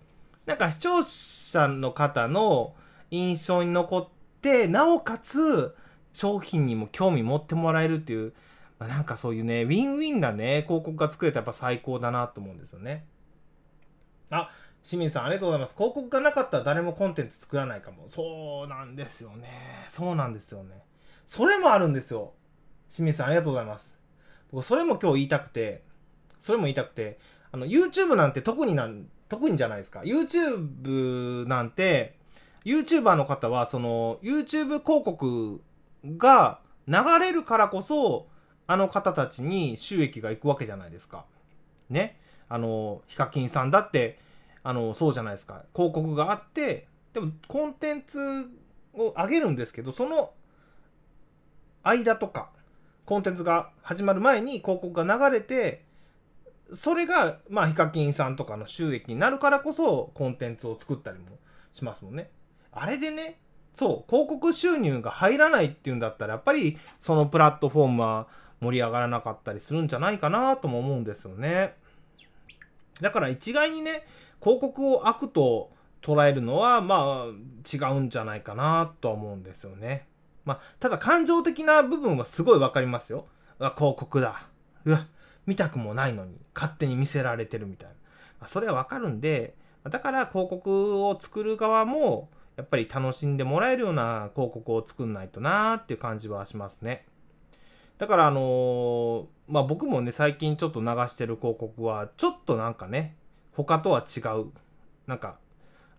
なんか視聴者の方の印象に残ってなおかつ商品にも興味持ってもらえるっていう、まあ、なんかそういうねウィンウィンなね広告が作れたらやっぱ最高だなと思うんですよね。あ清水さんありがとうございます。広告がなかったら誰もコンテンツ作らないかも。そうなんですよね。そうなんですよね。それもあるんですよ。清水さんありがとうございます。僕それも今日言いたくて、それも言いたくて、あの YouTube なんて特になん特にじゃないですか。YouTube なんて、YouTuber の方はその YouTube 広告が流れるからこそあの方たちに収益がいくわけじゃないですか。ね。あのヒカキンさんだってあのそうじゃないですか。広告があってでもコンテンツを上げるんですけどその間とかコンテンツが始まる前に広告が流れてそれがまあヒカキンさんとかの収益になるからこそコンテンツを作ったりもしますもんね。あれでねそう広告収入が入らないっていうんだったらやっぱりそのプラットフォームは盛り上がらなかったりするんじゃないかなとも思うんですよね。だから一概にね広告を悪と捉えるのはまあ違うんじゃないかなとは思うんですよね。まあただ感情的な部分はすごいわかりますよ。うわ広告だ。うわ見たくもないのに勝手に見せられてるみたいな。まあ、それはわかるんでだから広告を作る側もやっぱり楽しんでもらえるような広告を作んないとなーっていう感じはしますね。だからあのー、まあ僕もね最近ちょっと流してる広告はちょっとなんかね他とは違うなんか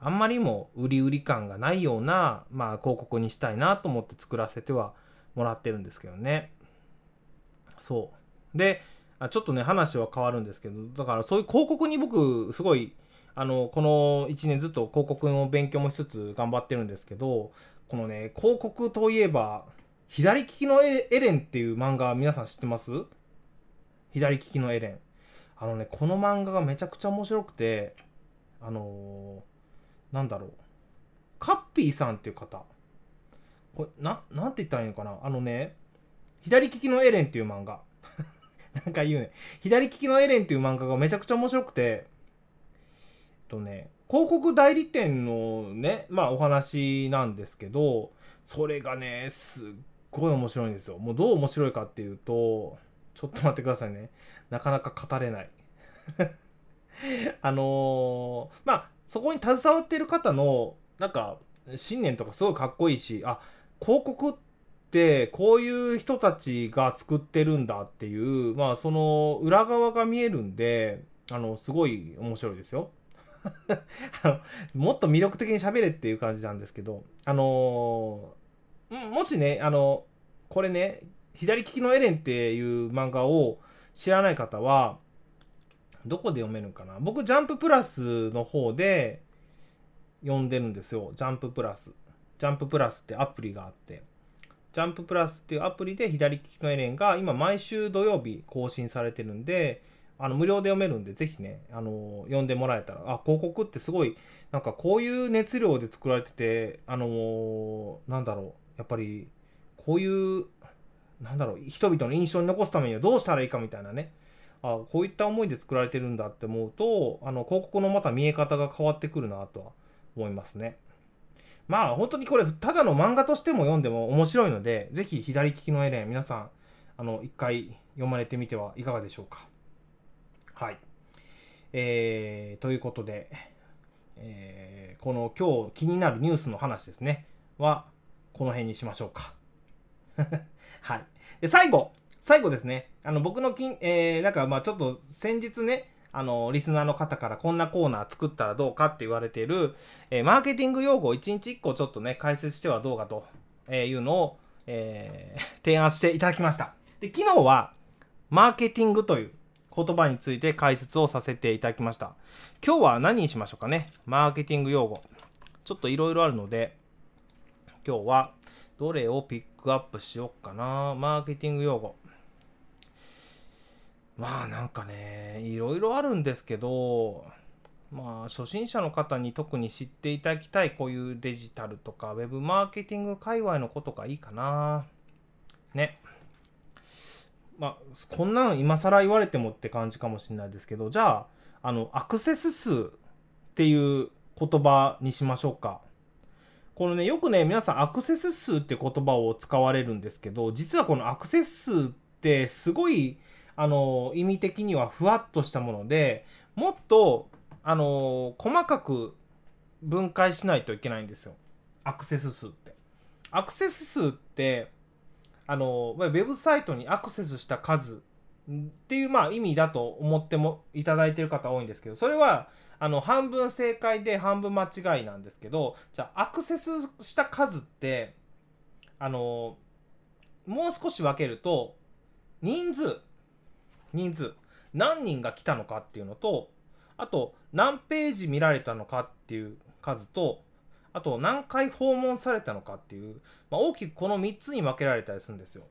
あんまりも売り売り感がないような、まあ、広告にしたいなと思って作らせてはもらってるんですけどね。そうでちょっとね話は変わるんですけどだからそういう広告に僕すごいあのこの1年ずっと広告の勉強もしつつ頑張ってるんですけどこのね広告といえば左利きのエレンっていう漫画皆さん知ってます？左利きのエレン。あのねこの漫画がめちゃくちゃ面白くてあのー、なんだろう。カッピーさんっていう方。これななんて言ったらいいのかな？あのね左利きのエレンっていう漫画。なんか言うね。左利きのエレンっていう漫画がめちゃくちゃ面白くてえっとね広告代理店のねまあお話なんですけどそれがねすっごい面白いんですよ。もうどう面白いかっていうとちょっと待ってくださいね。なかなか語れない。あのー、まあそこに携わっている方のなんか信念とかすごいかっこいいしあ広告ってこういう人たちが作ってるんだっていうまあその裏側が見えるんであのすごい面白いですよ。もっと魅力的に喋れっていう感じなんですけど、あのー、もしね、あの、これね、左利きのエレンっていう漫画を知らない方は、どこで読めるかな？僕、ジャンププラスの方で読んでるんですよ。ジャンププラス。ジャンププラスってアプリがあって。ジャンププラスっていうアプリで左利きのエレンが今毎週土曜日更新されてるんで、あの無料で読めるんで、ぜひね、あの読んでもらえたら、あ、広告ってすごい、なんかこういう熱量で作られてて、あのー、なんだろう、やっぱり、こういう、なんだろう、人々の印象に残すためにはどうしたらいいかみたいなね、あこういった思いで作られてるんだって思うと、あの広告のまた見え方が変わってくるなとは思いますね。まあ本当にこれ、ただの漫画としても読んでも面白いので、ぜひ左利きのエレン、皆さん、あの、一回読まれてみてはいかがでしょうか。はい。えー、ということで、えー、この今日気になるニュースの話ですね、は、この辺にしましょうか。はい。で、最後、最後ですね、あの、僕のきん、えー、なんかまあちょっと先日ね、あの、リスナーの方からこんなコーナー作ったらどうかって言われている、えー、マーケティング用語を1日1個ちょっとね、解説してはどうかというのを、えー、提案していただきました。で、昨日は、マーケティングという言葉について解説をさせていただきました。今日は何にしましょうかね？マーケティング用語。ちょっといろいろあるので、今日はどれをピックアップしようかな。マーケティング用語。まあなんかねいろいろあるんですけどまあ初心者の方に特に知っていただきたいこういうデジタルとかウェブマーケティング界隈のことがいいかなねまあこんなの今更言われてもって感じかもしれないですけどじゃああのアクセス数っていう言葉にしましょうかこのねよくね皆さんアクセス数って言葉を使われるんですけど実はこのアクセス数ってすごいあの意味的にはふわっとしたものでもっとあの細かく分解しないといけないんですよ。アクセス数って。アクセス数ってあのウェブサイトにアクセスした数っていうまあ意味だと思ってもいただいてる方多いんですけどそれはあの半分正解で半分間違いなんですけどじゃあアクセスした数ってあのもう少し分けると人数人数何人が来たのかっていうのとあと何ページ見られたのかっていう数とあと何回訪問されたのかっていう、まあ、大きくこの3つに分けられたりするんですよ。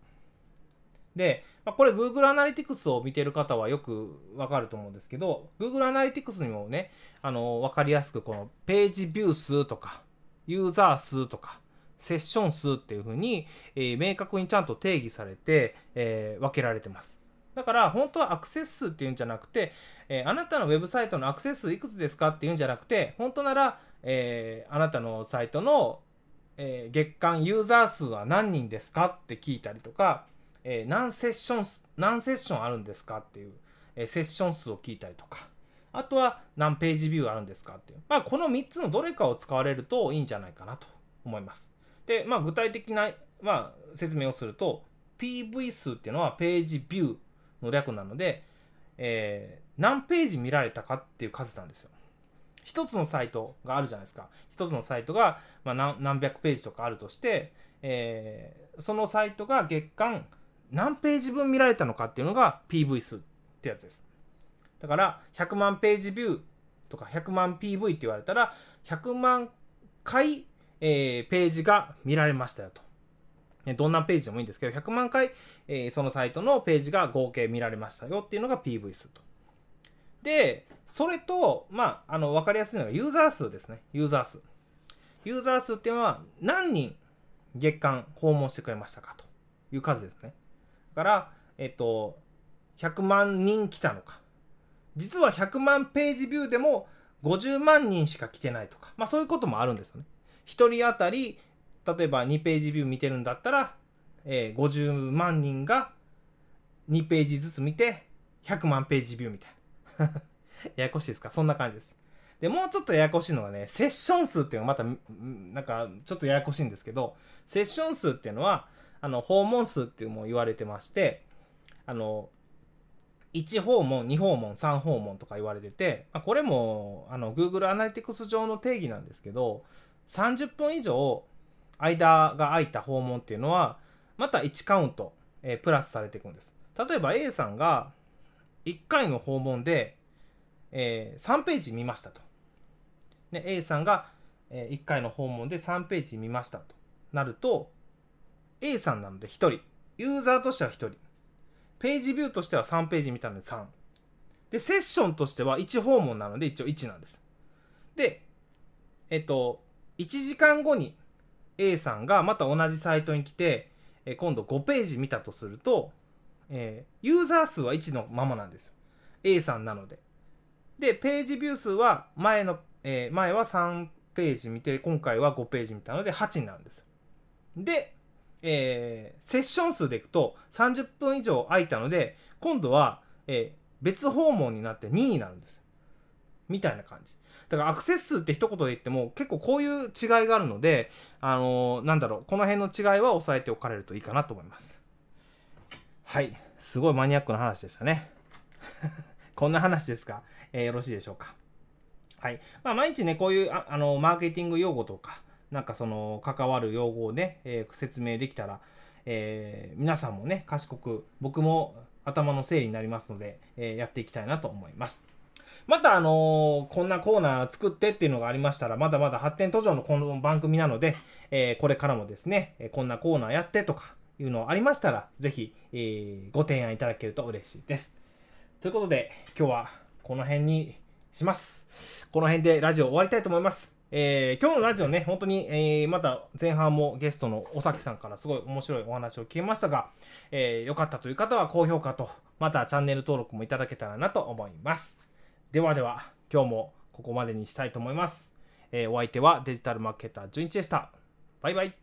で、まあ、これ Google Analytics を見てる方はよくわかると思うんですけど Google Analytics にもねあの分かりやすくこのページビュー数とかユーザー数とかセッション数っていうふうに、えー、明確にちゃんと定義されて、えー、分けられてます。だから本当はアクセス数っていうんじゃなくて、えー、あなたのウェブサイトのアクセス数いくつですかっていうんじゃなくて本当なら、えー、あなたのサイトの、えー、月間ユーザー数は何人ですかって聞いたりとか、え何セッション何セッションあるんですかっていう、えセッション数を聞いたりとかあとは何ページビューあるんですかっていう、まあ、この3つのどれかを使われるといいんじゃないかなと思います。で、まあ、具体的な、まあ、説明をすると PV 数っていうのはページビューの略なので、えー、何ページ見られたかっていう数なんですよ。一つのサイトがあるじゃないですか。一つのサイトが、まあ、何百ページとかあるとして、えー、そのサイトが月間何ページ分見られたのかっていうのが PV 数ってやつです。だから100万ページビューとか100万 PV って言われたら100万回、えー、ページが見られましたよと。どんなページでもいいんですけど、100万回、えー、そのサイトのページが合計見られましたよっていうのが PV 数と。で、それと、まあ、あの、わかりやすいのがユーザー数ですね。ユーザー数。ユーザー数っていうのは何人月間訪問してくれましたかという数ですね。から、えっと、100万人来たのか。実は100万ページビューでも50万人しか来てないとか、まあそういうこともあるんですよね。1人当たり例えば2ページビュー見てるんだったら、えー、50万人が2ページずつ見て100万ページビューみたいな。ややこしいですか？そんな感じです。で、もうちょっとややこしいのがね、セッション数っていうのがまた、なんかちょっとややこしいんですけど、セッション数っていうのは、あの、訪問数っていうも言われてまして、あの、1訪問、2訪問、3訪問とか言われてて、まあ、これも、あの、Google Analytics 上の定義なんですけど、30分以上間が空いた訪問っていうのはまた1カウント、えー、プラスされていくんです。例えば A さんが1回の訪問で、えー、3ページ見ましたと、ね、A さんが、1回の訪問で3ページ見ましたとなると A さんなので1人ユーザーとしては1人ページビューとしては3ページ見たので3でセッションとしては1訪問なので一応1なんですでえっと1時間後に A さんがまた同じサイトに来て、今度5ページ見たとすると、えー、ユーザー数は1のままなんです。A さんなので。で、ページビュー数は前の、えー、前は3ページ見て、今回は5ページ見たので8になるんです。で、えー、セッション数でいくと30分以上空いたので、今度は、え別訪問になって2になるんです。みたいな感じ。だからアクセス数って一言で言っても結構こういう違いがあるので、あのー、なんだろう、この辺の違いは押さえておかれるといいかなと思います。はい。すごいマニアックな話でしたね。こんな話ですか、えー、よろしいでしょうか？はい。まあ、毎日ね、こういうああのマーケティング用語とか、なんかその関わる用語をね、えー、説明できたら、えー、皆さんもね、賢く、僕も頭の整理になりますので、えー、やっていきたいなと思います。またあのー、こんなコーナー作ってっていうのがありましたら、まだまだ発展途上のこの番組なので、えー、これからもですね、こんなコーナーやってとかいうのありましたら、ぜひ、えー、ご提案いただけると嬉しいです。ということで、今日はこの辺にします。この辺でラジオ終わりたいと思います。えー今日のラジオね、本当に、えーまた前半もゲストの尾崎さんからすごい面白いお話を聞けましたが、えー良かったという方は高評価と、またチャンネル登録もいただけたらなと思います。ではでは、今日もここまでにしたいと思います。えーお相手はデジタルマーケター純一でした。バイバイ。